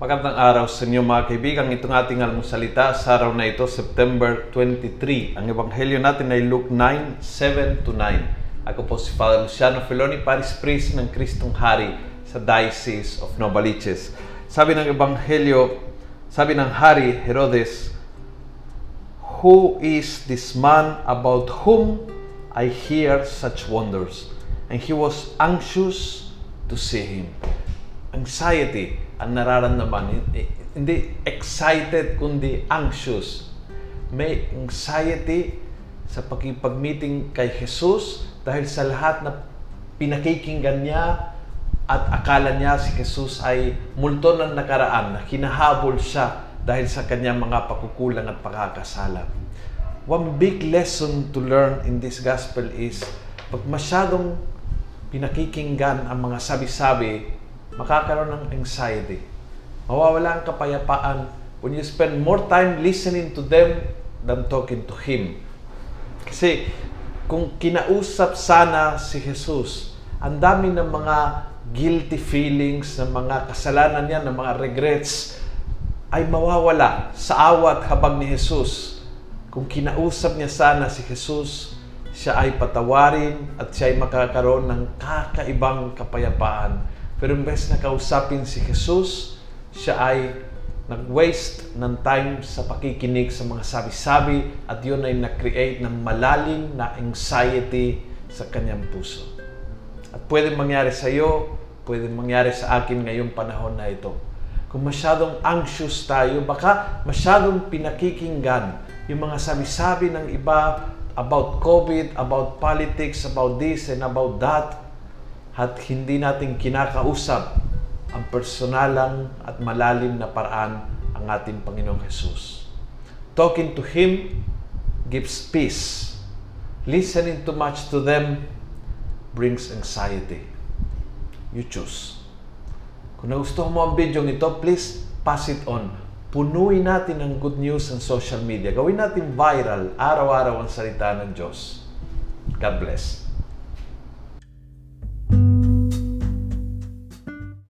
Magandang araw sa inyo mga kaibigan. Itong ating almusalita sa araw na ito, September 23. Ang ebanghelyo natin ay Luke 9, 7 to 9. Ako po si Father Luciano Feloni, Paris Priest ng Kristong Hari sa Diocese of Novaliches. Sabi ng ebanghelyo, sabi ng Hari Herodes, Who is this man about whom I hear such wonders? And he was anxious to see him. Anxiety ang nararamdaman. Hindi excited, kundi anxious. May anxiety sa pagkipag-meeting kay Jesus dahil sa lahat na pinakikinggan niya at akala niya si Jesus ay multo ng nakaraan na hinahabol siya dahil sa kanyang mga pakukulang at pagkakasala. One big lesson to learn in this gospel is pag masyadong pinakikinggan ang mga sabi-sabi makakaroon ng anxiety. Mawawala ang kapayapaan when you spend more time listening to them than talking to Him. Kasi kung kinausap sana si Jesus, ang dami ng mga guilty feelings, ng mga kasalanan niya, ng mga regrets, ay mawawala sa awat habag ni Jesus. Kung kinausap niya sana si Jesus, siya ay patawarin at siya ay makakaroon ng kakaibang kapayapaan pero imbes na kausapin si Jesus, siya ay nag-waste ng time sa pakikinig sa mga sabi-sabi at yun ay na-create ng malalim na anxiety sa kanyang puso. At pwede mangyari sa iyo, pwede mangyari sa akin ngayong panahon na ito. Kung masyadong anxious tayo, baka masyadong pinakikinggan yung mga sabi-sabi ng iba about COVID, about politics, about this and about that, at hindi natin kinakausap ang personalan at malalim na paraan ang ating Panginoong Jesus. Talking to Him gives peace. Listening too much to them brings anxiety. You choose. Kung nagustuhan mo ang video ito, please pass it on. Punuin natin ang good news sa social media. Gawin natin viral, araw-araw ang salita ng Diyos. God bless.